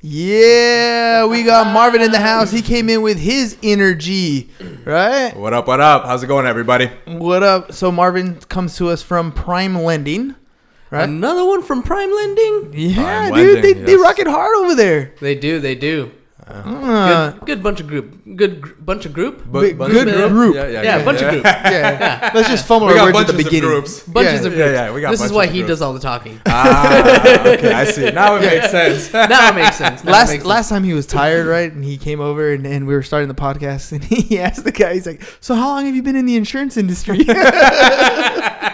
Yeah, we got Marvin in the house. He came in with his energy, right? What up, what up? How's it going, everybody? What up? So Marvin comes to us from Prime Lending, right? Another one from Prime Lending. yeah, Prime dude, they, Lending, they yes. rock it hard over there. They do, they do. Uh, Good, good bunch of group. Good gr- bunch of group. Big- bunch good of group. Yeah, yeah, yeah, yeah, bunch yeah. of group. yeah, yeah. let's just fumble We our words at the bunches of beginning. groups. Bunches Yeah. of groups. yeah, we got this is why he does all the talking. Ah, okay, I see. Now it makes sense. now it makes sense. Now Last makes sense. last time he was tired, right? And he came over and, and we were starting the podcast and he asked the guy, he's like, So how long have you been in the insurance industry?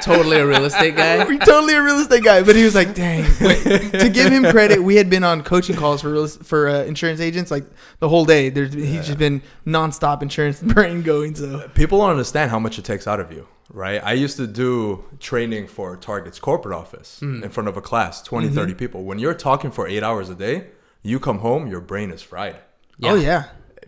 totally a real estate guy. We're totally a real estate guy, but he was like, "Dang!" But to give him credit, we had been on coaching calls for real, for uh, insurance agents like the whole day. There's he's just been nonstop insurance brain going. So uh, People don't understand how much it takes out of you, right? I used to do training for Target's corporate office hmm. in front of a class, 20, mm-hmm. 30 people. When you're talking for eight hours a day, you come home, your brain is fried. oh yeah,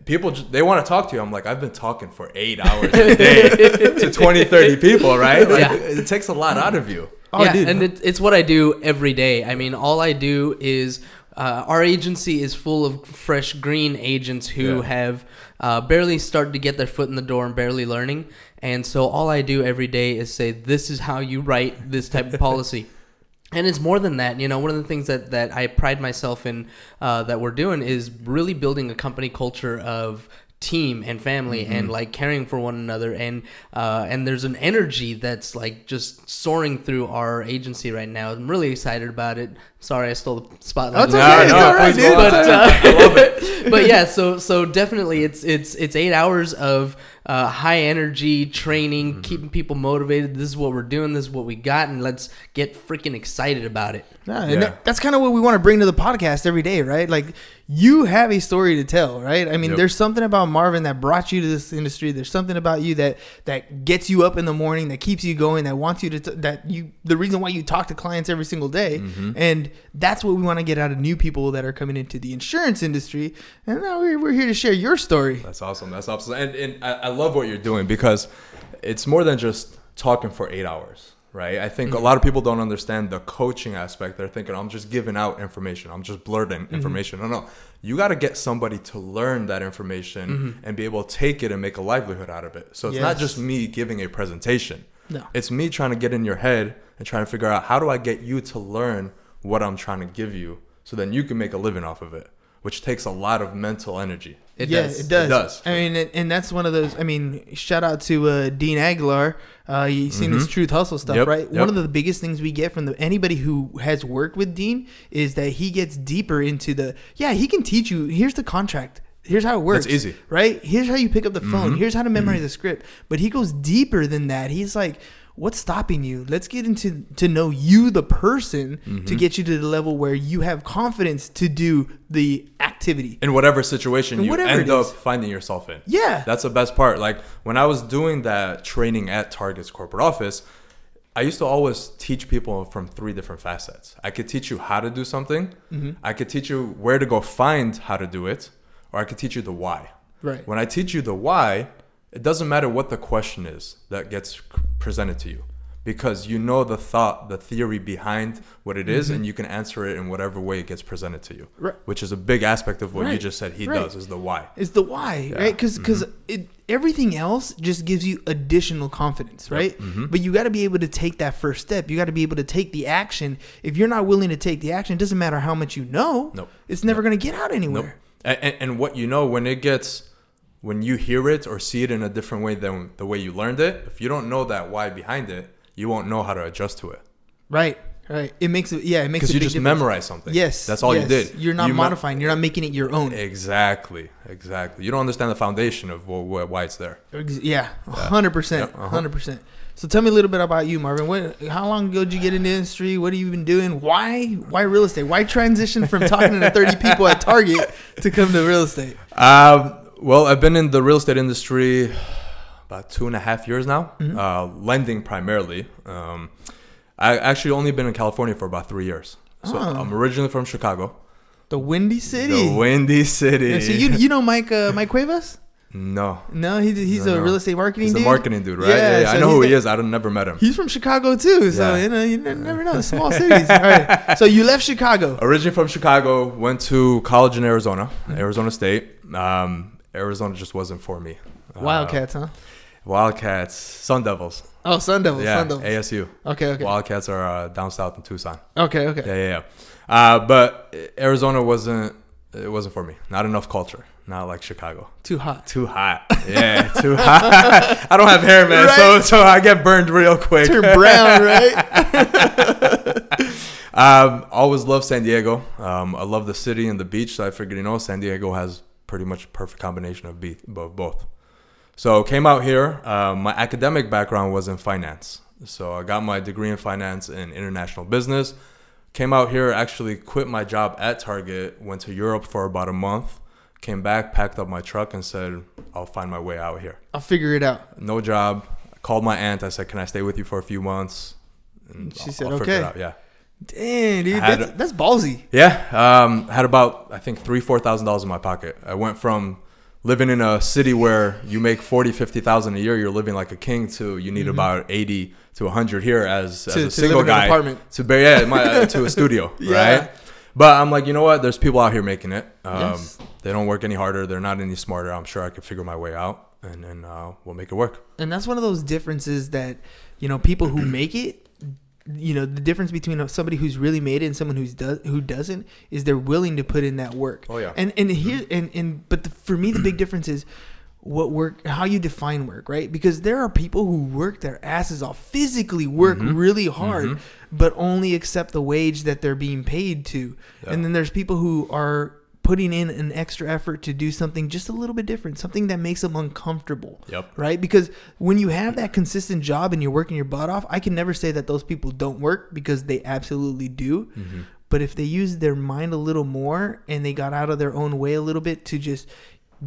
People, they want to talk to you. I'm like, I've been talking for eight hours a day to 20, 30 people, right? Like, Yeah. it takes a lot out of you. oh yeah, dude, and it, it's what I do every day. I mean, all I do is uh, our agency is full of fresh green agents who Yeah. have uh, barely started to get their foot in the door and barely learning. And so all I do every day is say, "This is how you write this type of policy." And it's more than that. You know, one of the things that, that I pride myself in uh, that we're doing is really building a company culture of team and family Mm-hmm. and like caring for one another and uh, and there's an energy that's like just soaring through our agency right now. I'm really excited about it. Sorry, I stole the spotlight. That's okay. It's all right, please dude. But, uh, I love but yeah, so so definitely it's it's it's eight hours of uh, high energy training, Mm-hmm. keeping people motivated. This is what we're doing. This is what we got, and let's get freaking excited about it. Yeah, and Yeah. that- that's kind of what we want to bring to the podcast every day, right? Like you have a story to tell, right? I mean, Yep. there's something about Marvin that brought you to this industry. There's something about you that that gets you up in the morning, that keeps you going, that wants you to t- that you the reason why you talk to clients every single day, Mm-hmm. and that's what we want to get out of new people that are coming into the insurance industry. And now we're, we're here to share your story. That's awesome. That's awesome. And, and I, I love what you're doing because it's more than just talking for eight hours, right? I think a lot of people don't understand the coaching aspect. They're thinking, I'm just giving out information, I'm just blurting mm-hmm. information. No, no. You got to get somebody to learn that information mm-hmm. and be able to take it and make a livelihood out of it. So it's not just me giving a presentation. No. It's me trying to get in your head and trying to figure out how do I get you to learn what I'm trying to give you so then you can make a living off of it, which takes a lot of mental energy. It yeah, does. it does. It does. I mean, and- and that's one of those. I mean, shout out to uh, Dean Aguilar. Uh, you seen his Truth Hustle stuff, Mm-hmm. Yep, right? yep. One of the biggest things we get from the anybody who has worked with Dean is that he gets deeper into the. Yeah, he can teach you. Here's the contract. Here's how it works. That's easy. right? Here's how you pick up the phone. Mm-hmm. Here's how to memorize the script. But he goes deeper than that. He's like, what's stopping you? Let's get into to know you, the person, Mm-hmm. to get you to the level where you have confidence to do the activity. in whatever situation In you whatever end up finding yourself in. Yeah. That's the best part. Like when I was doing that training at Target's corporate office, I used to always teach people from three different facets. I could teach you how to do something, Mm-hmm. I could teach you where to go find how to do it, or I could teach you the why. Right. When I teach you the why, it doesn't matter what the question is that gets presented to you because you know the thought, the theory behind what it is, and you can answer it in whatever way it gets presented to you. Mm-hmm. Right. Which is a big aspect of what you just said he Right. does is the why. is the why, right? Because it everything else just gives you additional confidence, right? Mm-hmm. But you got to be able to take that first step. You got to be able to take the action. If you're not willing to take the action, it doesn't matter how much you know. Nope. It's never going to get out Nope. anywhere. And, and, and what you know when it gets when you hear it or see it in a different way than the way you learned it, if you don't know that why behind it, you won't know how to adjust to it. Right. Right. It makes it. Yeah. It makes Because you just difference. memorize something. Yes. That's all you did. You're not You me- modifying. You're not making it your own. Exactly. Exactly. You don't understand the foundation of wh- wh- why it's there. Yeah, hundred percent, uh-huh. hundred percent. So tell me a little bit about you, Marvin. What? How long ago did you get in the industry? What have you been doing? Why? Why real estate? Why transition from talking to thirty people at Target to come to real estate? Um, well, I've been in the real estate industry about two and a half years now, Mm-hmm. uh, lending primarily. Um, I actually only been in California for about three years. So Oh. I'm originally from Chicago, The Windy City. the Windy City. Yeah, so you you know Mike uh, Mike Cuevas? no, No, he, he's No, a no. real estate marketing dude. he's a marketing dude, right? Yeah, Yeah, yeah, I know who the- he is. I don't never met him. He's from Chicago too, so you know you never know. Small cities. All right. So you left Chicago. Originally from Chicago, went to college in Arizona, Arizona State. Um, Arizona just wasn't for me. Uh, Wildcats, huh? Wildcats, Sun Devils. Oh, Sun Devils. yeah, Sun Devils. ASU. Okay, okay, Wildcats are uh, down south in Tucson. okay, okay. Yeah, yeah, yeah. Uh, but Arizona wasn't it wasn't for me. Not enough culture. Not like Chicago. Too hot. Too hot. Yeah, too hot. I don't have hair, man, so Right. so I get burned real quick. Turn brown, right? Um, always love San Diego. Um, I love the city and the beach. So I figured, you know, San Diego has pretty much a perfect combination of, both. So came out here. Um, my academic background was in finance. So I got my degree in finance and international business. Came out here, actually quit my job at Target, went to Europe for about a month, came back, packed up my truck, and said, I'll find my way out here. I'll figure it out. No job. Called my aunt. I said, Can I stay with you for a few months? And She I'll- said, I'll figure it "Okay." out." Yeah. Damn, dude, had that's, that's ballsy. Yeah, um, had about I think three four thousand dollars in my pocket. I went from living in a city where you make 40 50,000 a year, you're living like a king to you need about 80 to 100 here as, To- as to a live single guy apartment. to be yeah, my, uh, to a studio, Yeah. right? But I'm like, you know what? There's people out here making it. Um, Yes. They don't work any harder. They're not any smarter. I'm sure I could figure my way out, and then uh, we'll make it work. And that's one of those differences that, you know, people who make it, you know, the difference between somebody who's really made it and someone who's does who doesn't is they're willing to put in that work. Oh, yeah. And and here and and but the, for me the big difference is what work how you define work right because there are people who work their asses off physically work Mm-hmm. really hard but only accept the wage that they're being paid to Yeah. and then there's people who are putting in an extra effort to do something just a little bit different something that makes them uncomfortable Yep. right because when you have that consistent job and you're working your butt off i can never say that those people don't work because they absolutely do Mm-hmm. but if they use their mind a little more and they got out of their own way a little bit to just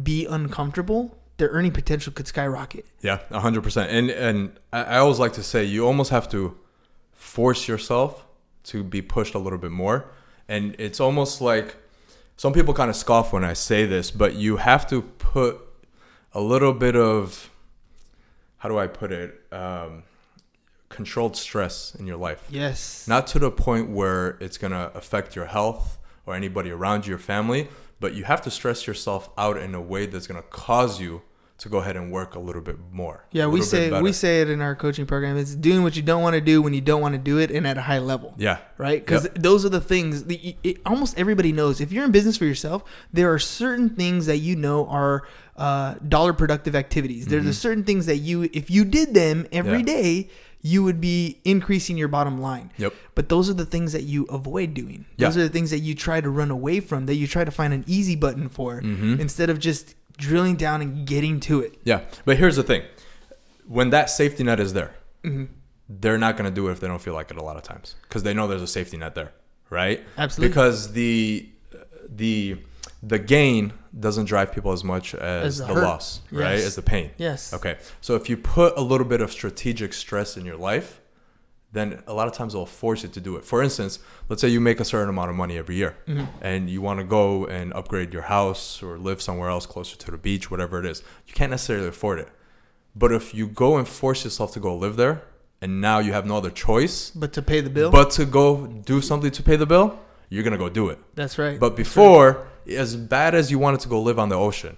be uncomfortable their earning potential could skyrocket Yeah, hundred percent. And and I always like to say you almost have to force yourself to be pushed a little bit more. And it's almost like some people kind of scoff when I say this, but you have to put a little bit of how do I put it? Um, controlled stress in your life. yes Not to the point where it's gonna affect your health or anybody around you, your family, but you have to stress yourself out in a way that's gonna cause you to go ahead and work a little bit more. yeah we say we say it in our coaching program it's doing what you don't want to do when you don't want to do it and at a high level Yeah. right? Because Yep. those are the things. The, it, almost everybody knows. If you're in business for yourself, there are certain things that you know are uh, dollar productive activities. There's a certain things that you, if you did them every Mm-hmm. Yeah. day, you would be increasing your bottom line. Yep. But those are the things that you avoid doing. Those are the things that you try to run away from. That you try to find an easy button for Mm-hmm. instead of just drilling down and getting to it. Yeah. But here's the thing. When that safety net is there, Mm-hmm. they're not going to do it if they don't feel like it a lot of times because they know there's a safety net there, right? Absolutely. Because the the the gain doesn't drive people as much as, As the the loss, right? Yes. As the pain. Yes. Okay. So if you put a little bit of strategic stress in your life, then a lot of times it'll force you to do it. For instance, let's say you make a certain amount of money every year Mm-hmm. and you want to go and upgrade your house or live somewhere else closer to the beach, whatever it is. You can't necessarily afford it. But if you go and force yourself to go live there and now you have no other choice But to pay the bill, but to go do something to pay the bill, you're going to go do it. that's right. But before, as bad as you wanted to go live on the ocean,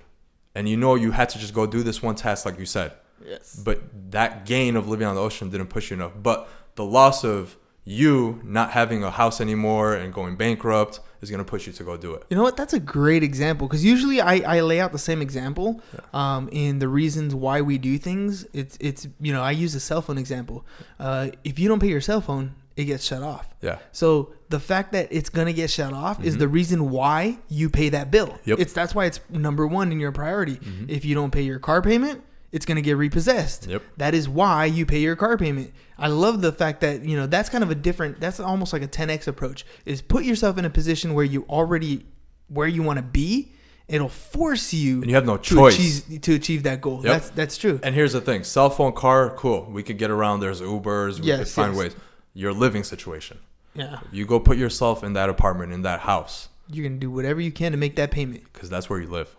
and you know you had to just go do this one task, like you said, yes. but that gain of living on the ocean didn't push you enough. But the loss of you not having a house anymore and going bankrupt is going to push you to go do it. You know what? That's a great example because usually I, I lay out the same example um, in the reasons why we do things. It's it's you know I use a cell phone example. Uh, if you don't pay your cell phone, it gets shut off. Yeah. So the fact that it's gonna get shut off is the reason why you pay that bill. Mm-hmm. Yep. Mm-hmm. It's that's why it's number one in your priority. If you don't pay your car payment, it's gonna get repossessed. Yep. That is why you pay your car payment. I love the fact that you know that's kind of a different. That's almost like a 10x approach. Is put yourself in a position where you already where you want to be. It'll force you, And you have no to choice. achieve, to achieve that goal. Yep. That's that's true. And here's the thing: cell phone, car, cool. We could get around. There's Ubers. We Yes, could find yes. ways. Your living situation. yeah, You go put yourself in that apartment, in that house, you're gonna do whatever you can to make that payment. because that's where you live.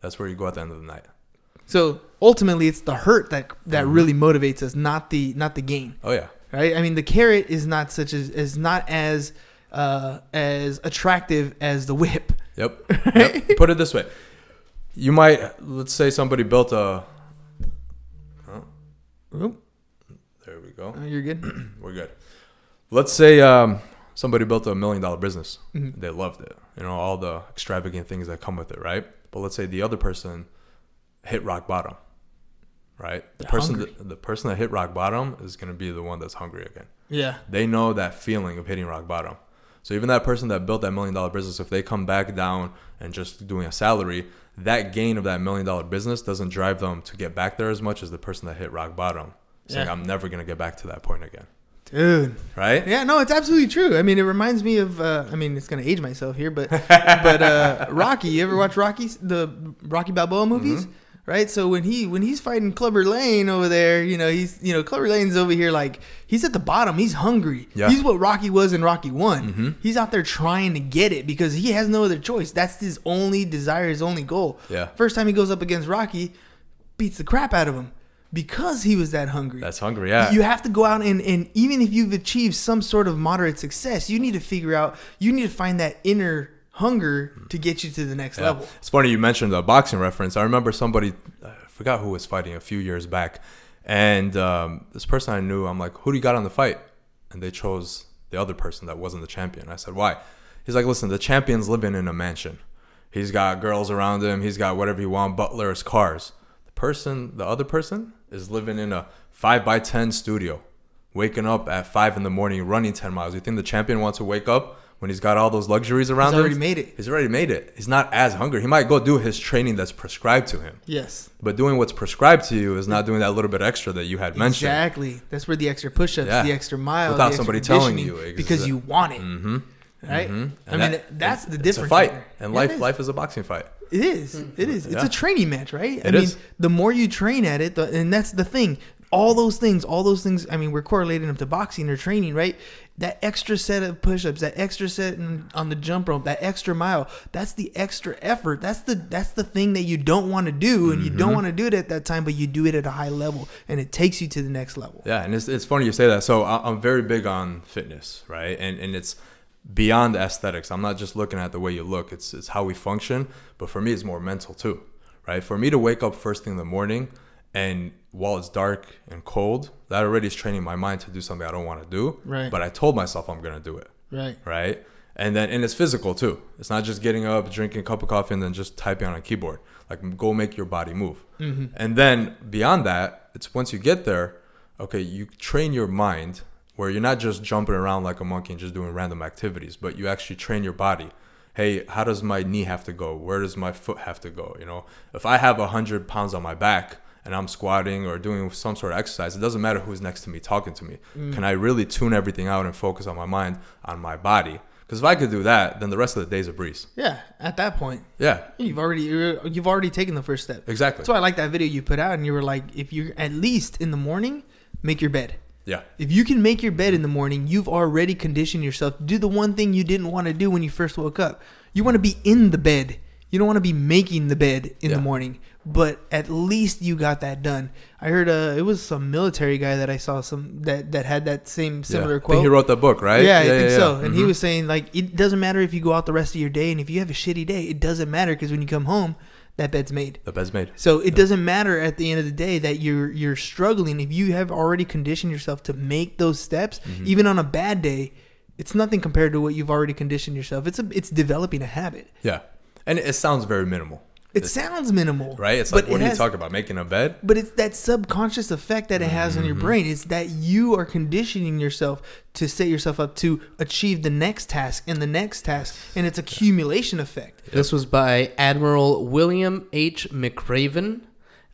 That's where you go at the end of the night. So ultimately, it's the hurt that that Mm-hmm. really motivates us, not the not the gain, Oh yeah. right? I mean, the carrot is not such as is not as uh, as attractive as the whip. Yep. yep. Put it this way: you might let's say somebody built a. Oop, There we go. oh, you're good. We're good. Let's say um, somebody built a million dollar business. Mhm. They loved it. You know, all the extravagant things that come with it, right? But let's say the other person hit rock bottom, right? The They're person hungry. that, the person that hit rock bottom is going to be the one that's hungry again. Yeah, They know that feeling of hitting rock bottom. So even that person that built that million dollar business, if they come back down and just doing a salary, that gain of that million dollar business doesn't drive them to get back there as much as the person that hit rock bottom, saying, Yeah. "I'm never gonna get back to that point again." dude. Right? Yeah, no, it's absolutely true. I mean, it reminds me of. Uh, I mean, it's gonna age myself here, but but uh, Rocky. You ever watch Rocky the Rocky Balboa movies? Mm-hmm. Right. So when he when he's fighting Clubber Lang over there, you know, he's you know Clubber Lang's over here like he's at the bottom. He's hungry. Yeah. He's what Rocky was in Rocky One. Mhm. He's out there trying to get it because he has no other choice. That's his only desire, his only goal. Yeah. First time he goes up against Rocky, beats the crap out of him because he was that hungry. That's hungry. Yeah. You have to go out and, and even if you've achieved some sort of moderate success, you need to figure out, you need to find that inner hunger to get you to the next Yeah. level. It's funny you mentioned the boxing reference. I remember somebody, I forgot who was fighting a few years back, and um, this person I knew, I'm like, "Who do you got on the fight?" And they chose the other person that wasn't the champion. I said, "Why?" He's like, "Listen, the champion's living in a mansion. He's got girls around him. He's got whatever he want, butlers, cars. The person, the other person, is living in a five by ten studio, waking up at five in the morning, running ten miles. You think the champion wants to wake up?" When he's got all those luxuries around He's already him, made it. He's already made it. He's not as hungry. He might go do his training that's prescribed to him. Yes. But doing what's prescribed to you is not doing that little bit extra that you had mentioned. Exactly. That's where the extra push ups, Yeah. the extra mile, Without somebody telling you, because you want it. Mm-hmm. Right? And I mean, that- that's the difference. it's a fight, there. and Yeah, life is. life is a boxing fight. It is. It is. It's Yeah. a training match, right? I It mean, is. the more you train at it, the, and that's the thing. All those things, all those things. I mean, we're correlating them to boxing or training, right? That extra set of push-ups, that extra set on the jump rope, that extra mile. That's the extra effort. That's the that's the thing that you don't want to do, and you Mm-hmm. don't want to do it at that time, but you do it at a high level, and it takes you to the next level. Yeah, and it's, it's funny you say that. So I- I'm very big on fitness, right? And and it's beyond aesthetics. I'm not just looking at the way you look. It's it's how we function. But for me, it's more mental too, right? For me to wake up first thing in the morning, and while it's dark and cold, that already is training my mind to do something I don't want to do. Right. But I told myself I'm gonna do it. Right. right? And then and it's physical too. It's not just getting up, drinking a cup of coffee, and then just typing on a keyboard. Like go make your body move. Mm-hmm. And then beyond that, it's once you get there, okay, you train your mind where you're not just jumping around like a monkey and just doing random activities, but you actually train your body. Hey, how does my knee have to go? Where does my foot have to go? You know, if I have a hundred pounds on my back and I'm squatting or doing some sort of exercise, it doesn't matter who's next to me talking to me. Mm. Can I really tune everything out and focus on my mind, on my body? Because if I could do that, then the rest of the day's a breeze. Yeah. At that point, Yeah, you've already you've already taken the first step. exactly. That's why I like that video you put out, and you were like, if you're at least in the morning, make your bed. Yeah, If you can make your bed in the morning, you've already conditioned yourself to do the one thing you didn't want to do when you first woke up. You want to be in the bed. You don't want to be making the bed in the morning. But at least you got that done. I heard uh, it was some military guy that I saw some that that had that same similar yeah. I quote. think he wrote that book, right? Yeah, I think so. And he Mhm. was saying like it doesn't matter if you go out the rest of your day, and if you have a shitty day, it doesn't matter because when you come home, that bed's made. the bed's made. So it doesn't matter at the end of the day that you're you're struggling if you have already conditioned yourself to make those steps, Mm-hmm. even on a bad day. It's nothing compared to what you've already conditioned yourself. It's a it's developing a habit. Yeah, and it sounds very minimal, It sounds minimal, right? It's but like what it are you talk about? Making a bed? But it's that subconscious effect that it has on your Mm-hmm. brain. It's that you are conditioning yourself to set yourself up to achieve the next task and the next task, and it's accumulation effect. This was by Admiral William H. McRaven,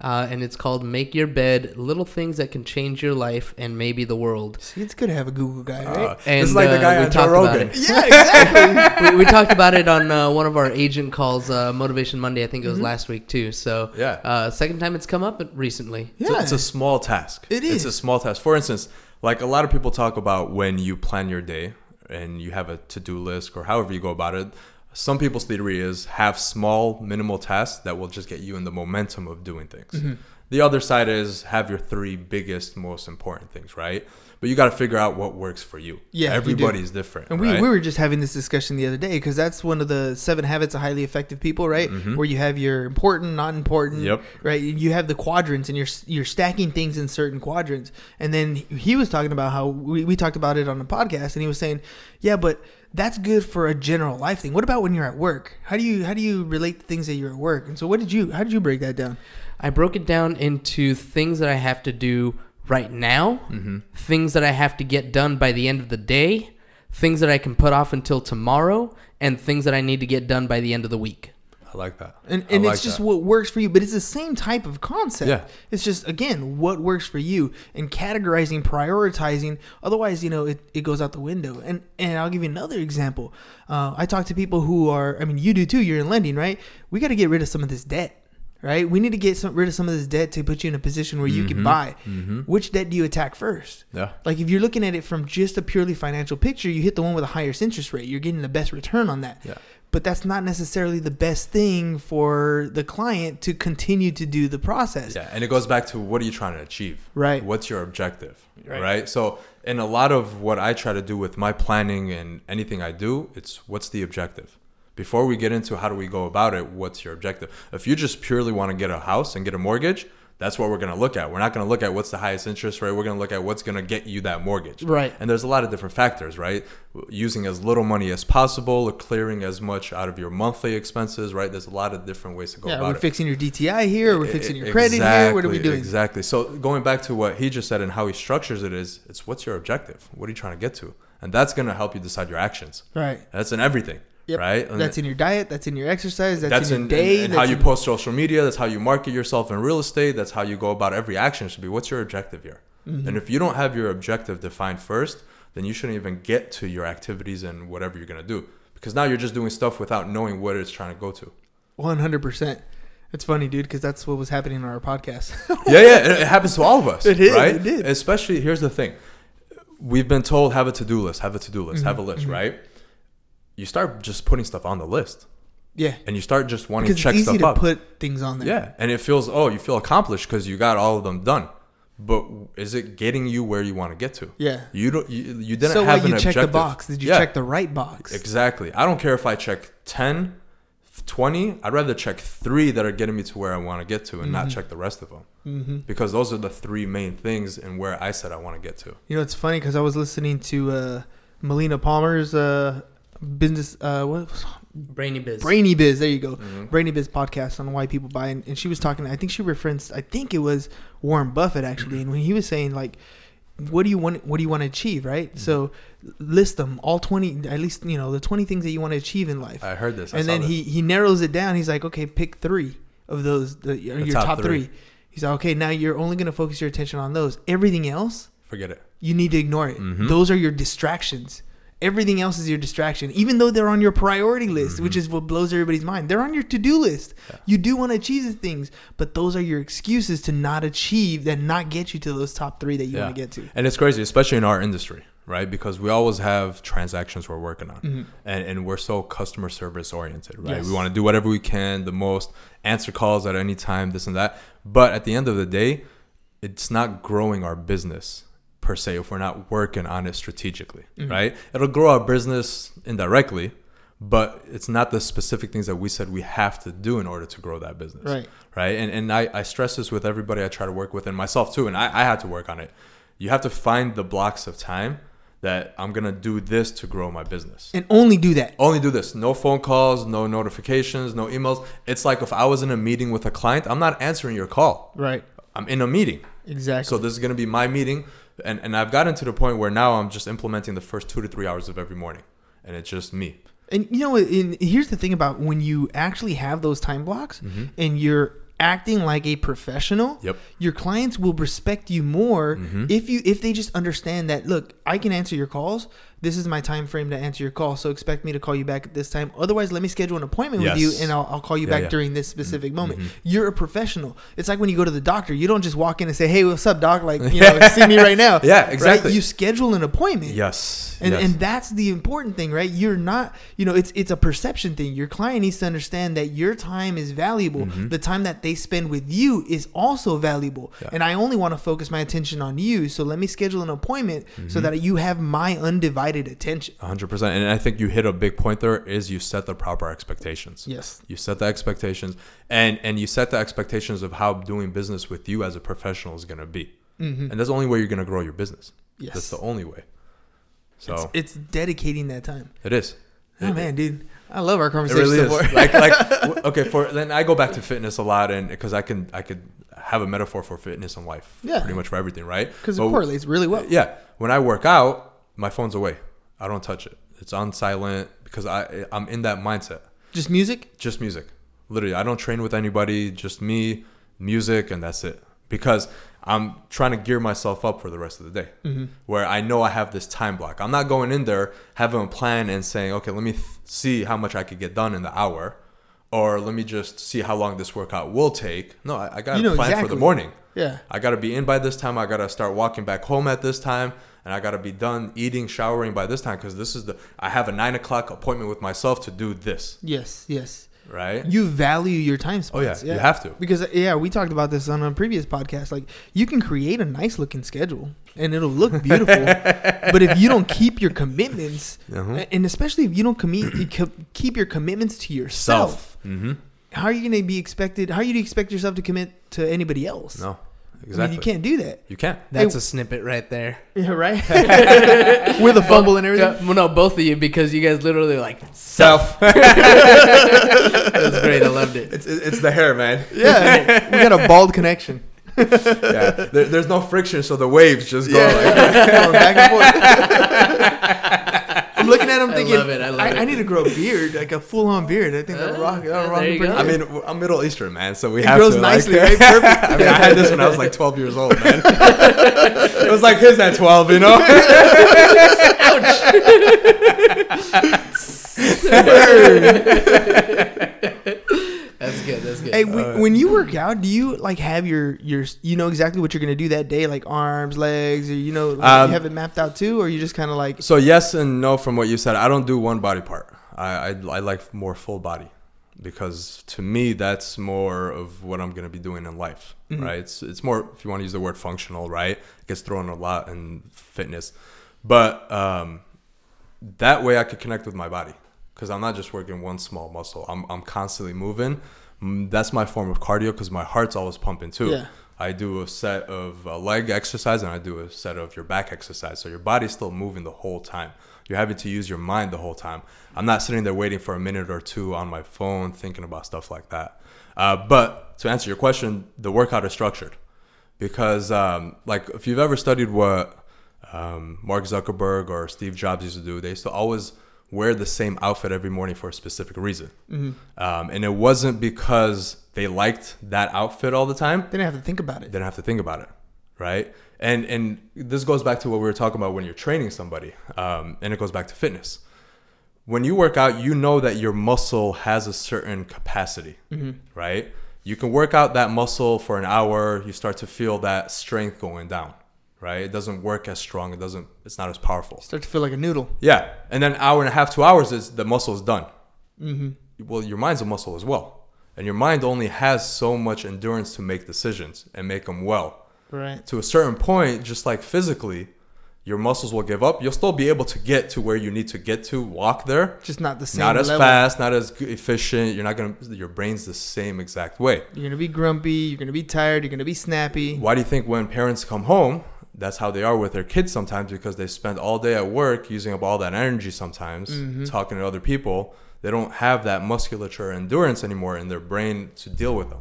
uh, and it's called "Make Your Bed: Little Things That Can Change Your Life and Maybe the World." See, it's good to have a Google guy, right? Uh, And, it's like the uh, guy we on Joe Rogan. yeah, exactly. we, we talked about it on uh, one of our agent calls, uh, Motivation Monday. I think it was last week too. So Yeah. uh, second time it's come up recently. yeah, So it's a small task. It It's a small task. For instance, like a lot of people talk about when you plan your day and you have a to-do list or however you go about it. Some people's theory is have small, minimal tasks that will just get you in the momentum of doing things. Mm-hmm. The other side is have your three biggest, most important things, right? But you got to figure out what works for you. Yeah, you everybody's different. And we, right? we were just having this discussion the other day because that's one of the seven habits of highly effective people, right? Where you have your important, not important, Mm-hmm. Yep. right? You have the quadrants and you're you're stacking things in certain quadrants. And then he was talking about how we, we talked about it on the podcast, and he was saying, yeah, but that's good for a general life thing. What about when you're at work? How do you how do you relate to things that you're at work? And so, what did you how did you break that down? I broke it down into things that I have to do right now, mm-hmm. things that I have to get done by the end of the day, things that I can put off until tomorrow, and things that I need to get done by the end of the week. I like that. And, and like it's just that. what works for you, but it's the same type of concept. Yeah. It's just again what works for you and categorizing, prioritizing. Otherwise, you know, it, it goes out the window. And and I'll give you another example. Uh, I talk to people who are, I mean, you do too. You're in lending, right? We got to get rid of some of this debt. Right, we need to get some, rid of some of this debt to put you in a position where you can buy. Which debt do you attack first? Yeah. Like if you're looking at it from just a purely financial picture, you hit the one with the highest interest rate. You're getting the best return on that. Yeah. But that's not necessarily the best thing for the client to continue to do the process. Yeah, and it goes back to what are you trying to achieve? Right. What's your objective? Right. Right. So, in a lot of what I try to do with my planning and anything I do, it's what's the objective? Before we get into how do we go about it, what's your objective? If you just purely want to get a house and get a mortgage, that's what we're going to look at. We're not going to look at what's the highest interest rate. We're going to look at what's going to get you that mortgage. Right. And there's a lot of different factors, right? Using as little money as possible, or clearing as much out of your monthly expenses, right? There's a lot of different ways to go Yeah, about we're it. fixing your DTI here. We're fixing your E- credit here. What are we doing? Exactly. So going back to what he just said and how he structures it is, it's what's your objective? What are you trying to get to? And that's going to help you decide your actions. Right. That's in everything. Yep. Right. And That's in your diet. That's in your exercise. That's, that's in your in, day. in how you in- post social media. That's how you market yourself in real estate. That's how you go about every action should be. What's your objective here? Mm-hmm. And if you don't have your objective defined first, then you shouldn't even get to your activities and whatever you're going to do. Because now you're just doing stuff without knowing what it's trying to go to. One hundred percent. It's funny, dude, because that's what was happening on our podcast. yeah, yeah, it, it happens to all of us. It did, right? it did. Especially here's the thing: we've been told have a to do list, have a to do list, have a Mm-hmm, list, right? You start just putting stuff on the list, yeah, and you start just wanting because to check it's easy stuff to up. put things on there. yeah, and it feels oh, you feel accomplished because you got all of them done. But is it getting you where you want to get to? Yeah. You don't. You, you didn't So have what? an You check the box. Did you Yeah. check the right box? Exactly. I don't care if I check 10, 20. I'd rather check three that are getting me to where I want to get to and not check the rest of them. Mm-hmm. Because those are the three main things and where I said I want to get to. You know, it's funny because I was listening to uh, Melina Palmer's uh, business. Uh, what Brainy biz. Brainy Biz. There you go. Mm-hmm. Brainy Biz podcast on why people buy, and, and she was talking. I think she referenced. I think it was Warren Buffett actually, and when he was saying like, "What do you want? What do you want to achieve?" Right. Mm-hmm. So list them all twenty. At least you know the twenty things that you want to achieve in life. I heard this. I and then this. he he narrows it down. He's like, "Okay, pick three of those. The, your top top, three. three. He's like, "Okay, now you're only going to focus your attention on those. Everything else." Forget it. you need to ignore it. Mhm. Those are your distractions. Everything else is your distraction, even though they're on your priority list, which is what blows everybody's mind. They're on your to do list. You do want to achieve the things, but those are your excuses to not achieve that not get you to those top three that you want to get to. And it's crazy, especially in our industry, right? Because we always have transactions we're working on, and, and we're so customer service oriented, right? Mm-hmm. Yes. We want to do whatever we can, the most, answer calls at any time, this and that. But at the end of the day, it's not growing our business per se if we're not working on it strategically, Mm-hmm. right? It'll grow our business indirectly, but it's not the specific things that we said we have to do in order to grow that business Right. right? And and I, I stress this with everybody I try to work with and myself too, and I, I had to work on it. You have to find the blocks of time that I'm gonna do this to grow my business. And only do that. Only do this. No phone calls, no notifications, no emails. It's like if I was in a meeting with a client, I'm not answering your call. Right. I'm in a meeting. Exactly. So this is gonna be my meeting, and and I've gotten to the point where now I'm just implementing the first two to three hours of every morning, and it's just me. And you know, in, here's the thing about when you actually have those time blocks mm-hmm. and you're acting like a professional, Yep. your clients will respect you more mm-hmm. if you if they just understand that look, I can answer your calls. This is my time frame to answer your call, so expect me to call you back at this time. Otherwise, let me schedule an appointment with you, and I'll, I'll call you Yeah, back yeah. during this specific moment. You're a professional. It's like when you go to the doctor. You don't just walk in and say, "Hey, what's up, doc?" Like, you know, see me right now. Yeah, Right? exactly. You schedule an appointment. Yes. And, yes. and that's the important thing, right? You're not, you know, it's it's a perception thing. Your client needs to understand that your time is valuable. The time that they spend with you is also valuable. Mm-hmm. Yeah. And I only want to focus my attention on you. So let me schedule an appointment Mm-hmm. so that you have my undivided attention. 100% and i think you hit a big point there is you set the proper expectations Yes. you set the expectations and and you set the expectations of how doing business with you as a professional is going to be mm-hmm. and that's the only way you're going to grow your business Yes. that's the only way so It's, it's dedicating that time. it is Oh It- man, dude. I love our conversation. it really is like like okay for then i go back to fitness a lot and because i can i could have a metaphor for fitness and life Yeah. pretty much for everything right Because it correlates really well. yeah when i work out my phone's away i don't touch it it's on silent because i i'm in that mindset Just music? just music. Literally, I don't train with anybody, just me, music, and that's it. Because I'm trying to gear myself up for the rest of the day, mm-hmm. where I know I have this time block. I'm not going in there having a plan and saying, okay, let me th- see how much I could get done in the hour, or let me just see how long this workout will take. No, I, I got to You know plan for the morning. Yeah. I got to be in by this time. I got to start walking back home at this time. And I got to be done eating, showering by this time because this is the, I have a nine o'clock appointment with myself to do this, Yes, yes. right? You value your time spots. Oh, yeah, spots. you have to. Because uh, yeah, we talked about this on a previous podcast. Like you can create a nice looking schedule and it'll look beautiful, but if you don't keep your commitments, Uh-huh. and especially if you don't commit, keep your commitments to yourself, Mm-hmm. how are you going to be expected? How are you to expect yourself to commit to anybody else? No, I mean, you can't do that. You can't. That's Hey- a snippet right there. Yeah, right. With a fumble and everything. Well, no, both of you because you guys literally like Self. that was great. I loved it. it's it's the hair, man. Yeah, we got a bald connection. Yeah. There, there's no friction, so the waves just go. Like, back and forth. I'm looking I thinking, I, love it, I love I, it. need to grow a beard, like a full on beard. I think that'll Uh, rock. That'll rock there me you pretty go. I mean, I'm Middle Eastern, man, so we It have grows to. nicely, like, right? Perfect. I mean, I had this when I was like 12 years old, man. it was like his at 12, you know. That's good. Hey, when, when you work out, do you like have your your you know exactly what you're gonna do that day, like arms, legs, or you know like, Um, you have it mapped out too, or you just kind of like So yes and no from what you said. I don't do one body part. I I, I like more full body because to me that's more of what I'm gonna be doing in life, right? It's it's more if you want to use the word functional, right? It gets thrown a lot in fitness, but um, that way I could connect with my body because I'm not just working one small muscle. I'm I'm constantly moving. Mm, That's my form of cardio because my heart's always pumping too. Yeah. I do a set of uh, leg exercise and I do a set of your back exercise. So your body's still moving the whole time. You're having to use your mind the whole time. I'm not sitting there waiting for a minute or two on my phone thinking about stuff like that. Uh, but to answer your question, the workout is structured because, um, like, if you've ever studied what um, Mark Zuckerberg or Steve Jobs used to do, they used to always wear the same outfit every morning for a specific reason. Um, and it wasn't because they liked that outfit all the time they didn't have to think about it. they didn't have to think about it, right? And and this goes back to what we were talking about when you're training somebody, um, and it goes back to fitness. When you work out, you know that your muscle has a certain capacity, right? You can work out that muscle for an hour, you start to feel that strength going down, right? It doesn't work as strong, it doesn't, it's not as powerful. Start to feel like a noodle. Yeah, and then hour and a half, two hours is the muscle is done. Mm-hmm. Well, your mind's a muscle as well, and your mind only has so much endurance to make decisions and make them well. Right. To a certain point, just like physically, your muscles will give up. You'll still be able to get to where you need to get to, walk there. Just not the same. Not as level. fast, not as efficient. You're not gonna. Your brain's the same exact way. You're gonna be grumpy. You're gonna be tired. You're gonna be snappy. Why do you think when parents come home that's how they are with their kids sometimes because they spend all day at work using up all that energy sometimes Mm-hmm. talking to other people. They don't have that musculature endurance anymore in their brain to deal with them.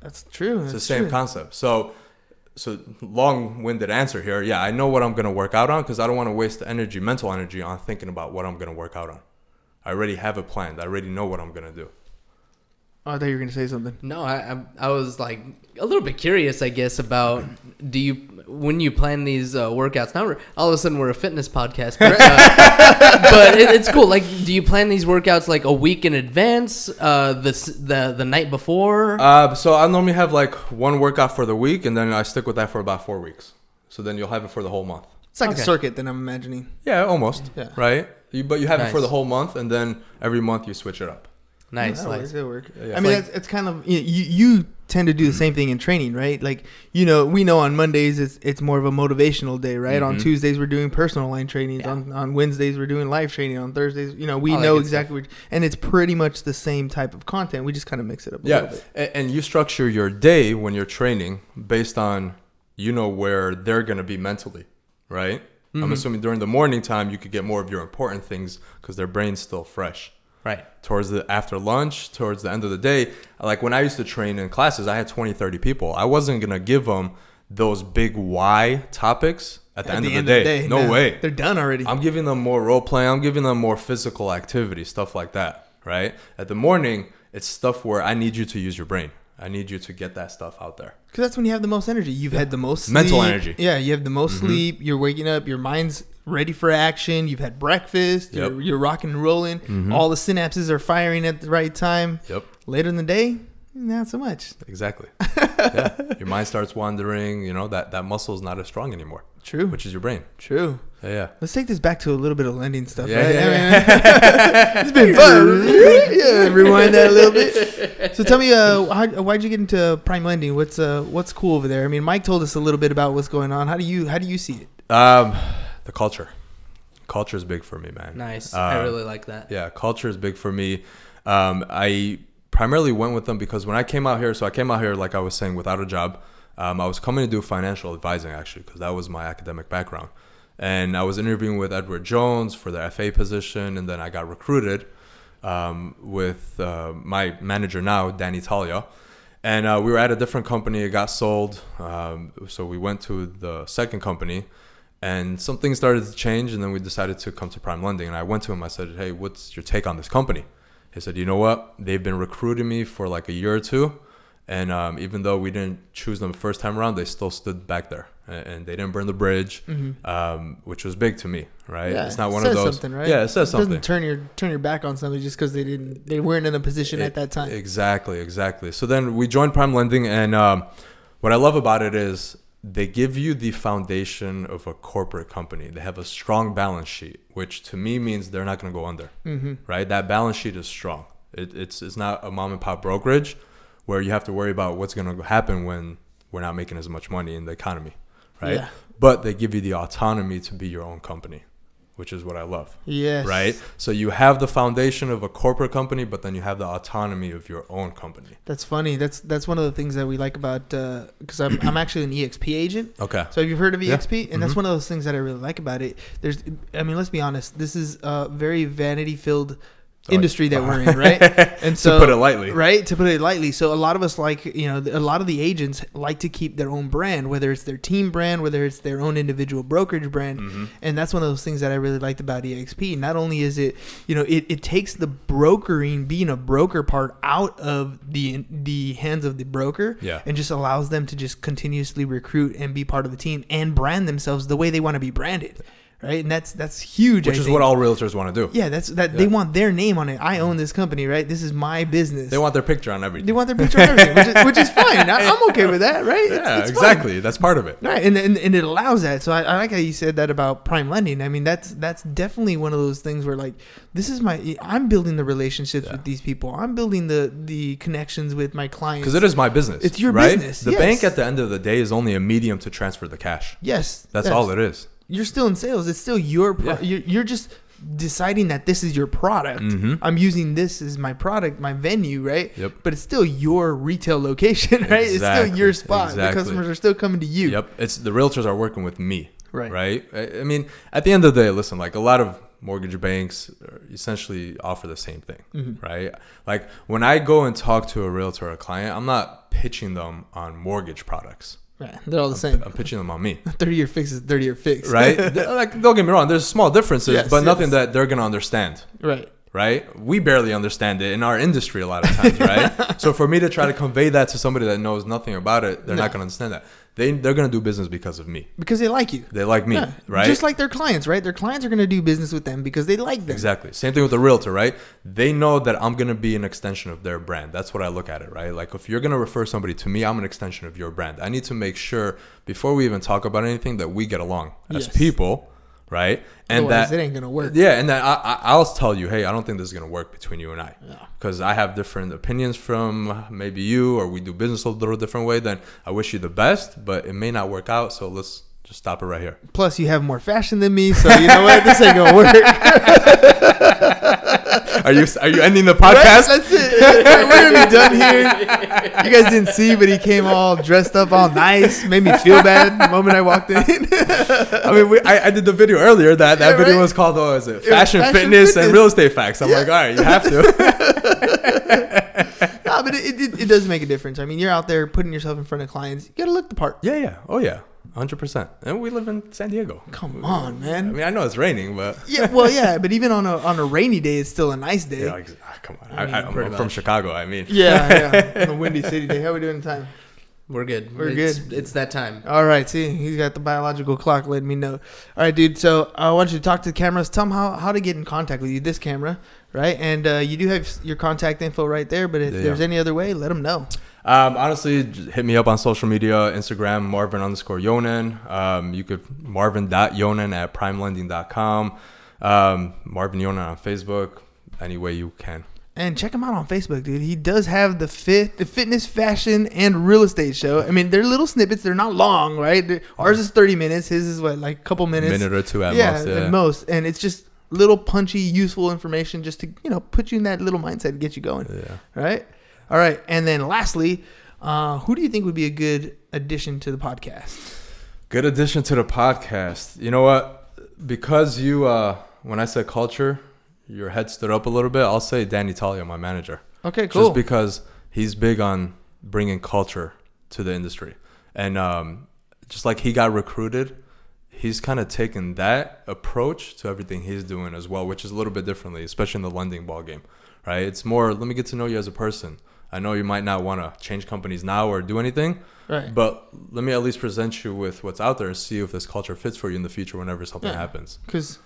That's true. It's the same concept. So, so long-winded answer here. Yeah, I know what I'm gonna work out on because I don't want to waste the energy, mental energy, on thinking about what I'm gonna work out on. I already have it planned. I already know what I'm gonna do. Oh, I thought you were gonna say something. No, I, I I was like a little bit curious, I guess, about do you when you plan these uh, workouts? Now all of a sudden we're a fitness podcast, but, uh, but it, it's cool. Like, do you plan these workouts like a week in advance? Uh, the the the night before? Uh, so I normally have like one workout for the week, and then I stick with that for about four weeks. So then you'll have it for the whole month. It's like Okay. a circuit. Then I'm imagining. Yeah, almost. Yeah. Right. You, but you have it for the whole month, and then every month you switch it up. Nice, nice. Work. Yeah. I mean, Like- it's kind of you, you. You tend to do the same thing in training, right? Like you know, we know on Mondays it's it's more of a motivational day, right? On Mhm. Tuesdays we're doing personal line trainings. Yeah. On on Wednesdays we're doing live training. On Thursdays, you know, we All know exactly, what, and it's pretty much the same type of content. We just kind of mix it up a Yeah, little bit. a- and you structure your day when you're training based on you know where they're gonna be mentally, right? Mm-hmm. I'm assuming during the morning time you could get more of your important things because their brain's still fresh. Right. Towards the after lunch, towards the end of the day, like when I used to train in classes, I had 20, 30 people. I wasn't gonna give them those big why topics at the, end, of the day. No way. They're done already. I'm giving them more role play. I'm giving them more physical activity, stuff like that, right? At the morning, it's stuff where I need you to use your brain. I need you to get that stuff out there. Because that's when you have the most energy. You've had the most Mental sleep. energy. Yeah, you have the most Mm-hmm. sleep. You're waking up. Your mind's ready for action. You've had breakfast. You're, Yep. Mm-hmm. you're rocking and rolling. All the synapses are firing at the right time. Yep, Later in the day, not so much. exactly. yeah, your mind starts wandering. You know that that muscle is not as strong anymore, True. which is your brain. True. Yeah, yeah. Let's take this back to a little bit of lending stuff. Yeah, right? yeah, I mean, it's been fun. yeah, rewind that a little bit. So tell me, uh, how, why'd you get into prime lending? What's uh, what's cool over there? I mean, Mike told us a little bit about what's going on. How do you how do you see it? Um, the culture. Culture is big for me, man. Nice. Uh, I really like that. Yeah, culture is big for me. Um, I primarily went with them because when I came out here, so I came out here, like I was saying, without a job. Um, I was coming to do financial advising actually, because that was my academic background. And I was interviewing with Edward Jones for the FA position, and then I got recruited um, with uh, my manager now, Danny Talia. And uh, we were at a different company. It got sold. Um, so we went to the second company and something started to change. And then we decided to come to Prime Lending. And I went to him. I said, Hey, what's your take on this company? He said, You know what? They've been recruiting me for like a year or two. And um, even though we didn't choose them first time around, they still stood back there and, they didn't burn the bridge, um, which was big to me, right? Yeah, it's not it one of those. Something, right? Yeah, it says something. Doesn't turn your turn your back on somebody just because they didn't they weren't in a position at that time. Exactly, exactly. So then we joined Prime Lending, and um, what I love about it is they give you the foundation of a corporate company. They have a strong balance sheet, which to me means they're not going to go under. Mm-hmm. Right? That balance sheet is strong. It, it's it's not a mom and pop brokerage where you have to worry about what's going to happen when we're not making as much money in the economy. Right? Yeah. But they give you the autonomy to be your own company, which is what I love yes. right? So you have the foundation of a corporate company, but then you have the autonomy of your own company. That's funny. That's that's one of the things that we like about because I'm I'm actually an EXP agent. Okay. So have you heard of Yeah. EXP? And that's Mhm. one of those things that I really like about it. There's, I mean, let's be honest. This is a very vanity filled Industry that we're in, right? And so, put it lightly. right? To put it lightly. So a lot of us like, you know, a lot of the agents like to keep their own brand, whether it's their team brand, whether it's their own individual brokerage brand. Mm-hmm. And that's one of those things that I really liked about EXP. Not only is it, you know, it, it takes the brokering, being a broker part out of the the hands of the broker, Yeah. and just allows them to just continuously recruit and be part of the team and brand themselves the way they want to be branded, right? And that's that's huge. Which I is think. what all realtors want to do. Yeah, that's that. They want their name on it. I own mm. this company, right? This is my business. They want their picture on everything. they want their picture on everything, which is, which is fine. I, I'm okay with that, right? Yeah, it's fine. exactly. That's part of it. Right, and, and and it allows that. So I, I like how you said that about prime lending. I mean, that's that's definitely one of those things where like this is my I'm building the relationships Yeah. with these people. I'm building the the connections with my clients. Because it is my business. It's your right? business, The yes. bank at the end of the day is only a medium to transfer the cash. yes, That's yes. all it is. You're still in sales. It's still your pro- Yeah. you're, you're just deciding that this is your product. I'm using this as my product, my venue, right? Mm-hmm. Yep. But it's still your retail location, right? It's still your spot. Exactly. The customers are still coming to you. Yep, it's the realtors are working with me. Right. Right. I, I mean, at the end of the day, listen, like a lot of mortgage banks essentially offer the same thing, Mm-hmm. right? Like when I go and talk to a realtor or a client, I'm not pitching them on mortgage products. Right. They're all the same. I'm pitching them on me. 30 year fix is 30 year fix. Right? Like don't get me wrong, there's small differences, Yes, but nothing that they're gonna understand. right. Right? We barely understand it in our industry a lot of times, right? so for me to try to convey that to somebody that knows nothing about it, they're No. not going to understand that. They they're going to do business because of me. Because they like you. They like me, Yeah. right? Just like their clients, right? Their clients are going to do business with them because they like them. Exactly. Same thing with the realtor, right? They know that I'm going to be an extension of their brand. That's what I look at it, right? Like if you're going to refer somebody to me, I'm an extension of your brand. I need to make sure before we even talk about anything that we get along as Yes. people, right? And Otherwise, that it ain't to work. Yeah, and then I, I, I'll tell you, hey, I don't think this is gonna work between you and I, because I have different opinions from maybe you, or we do business a little different way. Then I wish you the best, but it may not work out. So let's just stop it right here. Plus, you have more fashion than me, so you know what? This ain't to work. Are you are you ending the Right? podcast? That's it. We're gonna be done here. You guys didn't see, but he came all dressed up, all nice. Made me feel bad the moment I walked in. I mean, we, I, I did the video earlier. That that Yeah, video right. was called what was it? was Fashion, Fashion fitness, Fitness. and real estate facts. I'm Yeah. like, all right, you have to. no, but it, it, it does make a difference. I mean, you're out there putting yourself in front of clients. You gotta look the part. yeah, yeah, oh yeah, hundred percent. And we live in San Diego. Come on, man. I mean, I know it's raining, but Yeah, well, yeah, but even on a on a rainy day, it's still a nice day. yeah, Yeah, like, ah, come on. I I, mean, I, I'm pretty from. Chicago. I mean, yeah. On a windy city day. How are we doing time? We're good. We're it's, good. It's that time. All right, see, he's got the biological clock letting me know. All right, dude. So I want you to talk to the cameras. Tell them how, how to get in contact with you. This camera, right? And uh, you do have your contact info right there. But if Yeah. there's any other way, let them know. Um, honestly, hit me up on social media, Instagram, Marvin underscore Yonan. Um, you could marvin.yonan at primelending.com. Um, Marvin Yonan on Facebook, any way you can. And check him out on Facebook, dude. He does have the fit, the fitness, fashion, and real estate show. I mean, they're little snippets. They're not long, right? Ours is 30 minutes. His is what, like a couple minutes. minute or two at yeah, most. Yeah. at most. And it's just little punchy, useful information just to you know put you in that little mindset to get you going. Yeah. Right. All right. And then lastly, uh, who do you think would be a good addition to the podcast? Good addition to the podcast. You know what? Because you, uh, when I said culture, your head stood up a little bit. I'll say Danny Talia, my manager. Okay, cool. Just because he's big on bringing culture to the industry. And um, just like he got recruited, he's kind of taken that approach to everything he's doing as well, which is a little bit differently, especially in the lending ball game, right? It's more, let me get to know you as a person. I know you might not want to change companies now or do anything, Right. but let me at least present you with what's out there and see if this culture fits for you in the future whenever something Yeah. happens. Because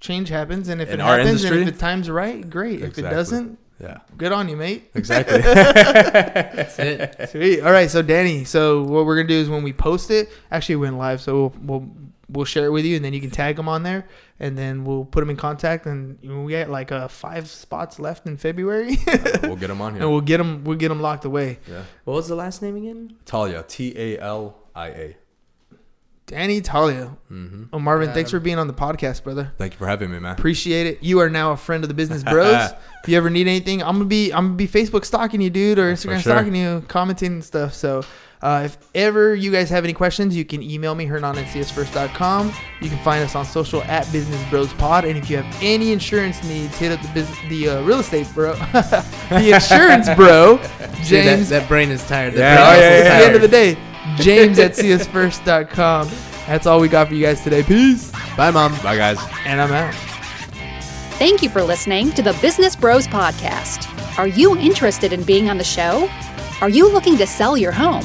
change happens, and if In it our happens, and if the time's right, great. If it doesn't, Yeah, good on you, mate. exactly. That's it. Sweet. All right, so Danny, so what we're gonna do is when we post it, actually it went live, so we'll we'll, we'll share it with you, and then you can tag them on there, and then we'll put them in contact, and we got like uh, five spots left in February, we'll get them on here, and we'll get them we'll get them locked away. Yeah. What was the last name again? Talia, T A L I A. Danny Talia. Mm-hmm. Oh, Marvin, Got thanks for being on the podcast, brother. Thank you for having me, man. Appreciate it. You are now a friend of the Business Bros. if you ever need anything, I'm gonna be I'm gonna be Facebook stalking you, dude, or Instagram sure. stalking you, commenting and stuff. So. Uh, if ever you guys have any questions, you can email me, hernan at csfirst.com. You can find us on social at Business Bros Pod. And if you have any insurance needs, hit up the business, the uh, real estate bro, the insurance bro, See, that, James. that brain is tired. That Yeah, brain oh, muscle yeah, is at yeah, the end of the day, James at csfirst.com. That's all we got for you guys today. Peace. Bye, mom. Bye, guys. And I'm out. Thank you for listening to the Business Bros Podcast. Are you interested in being on the show? Are you looking to sell your home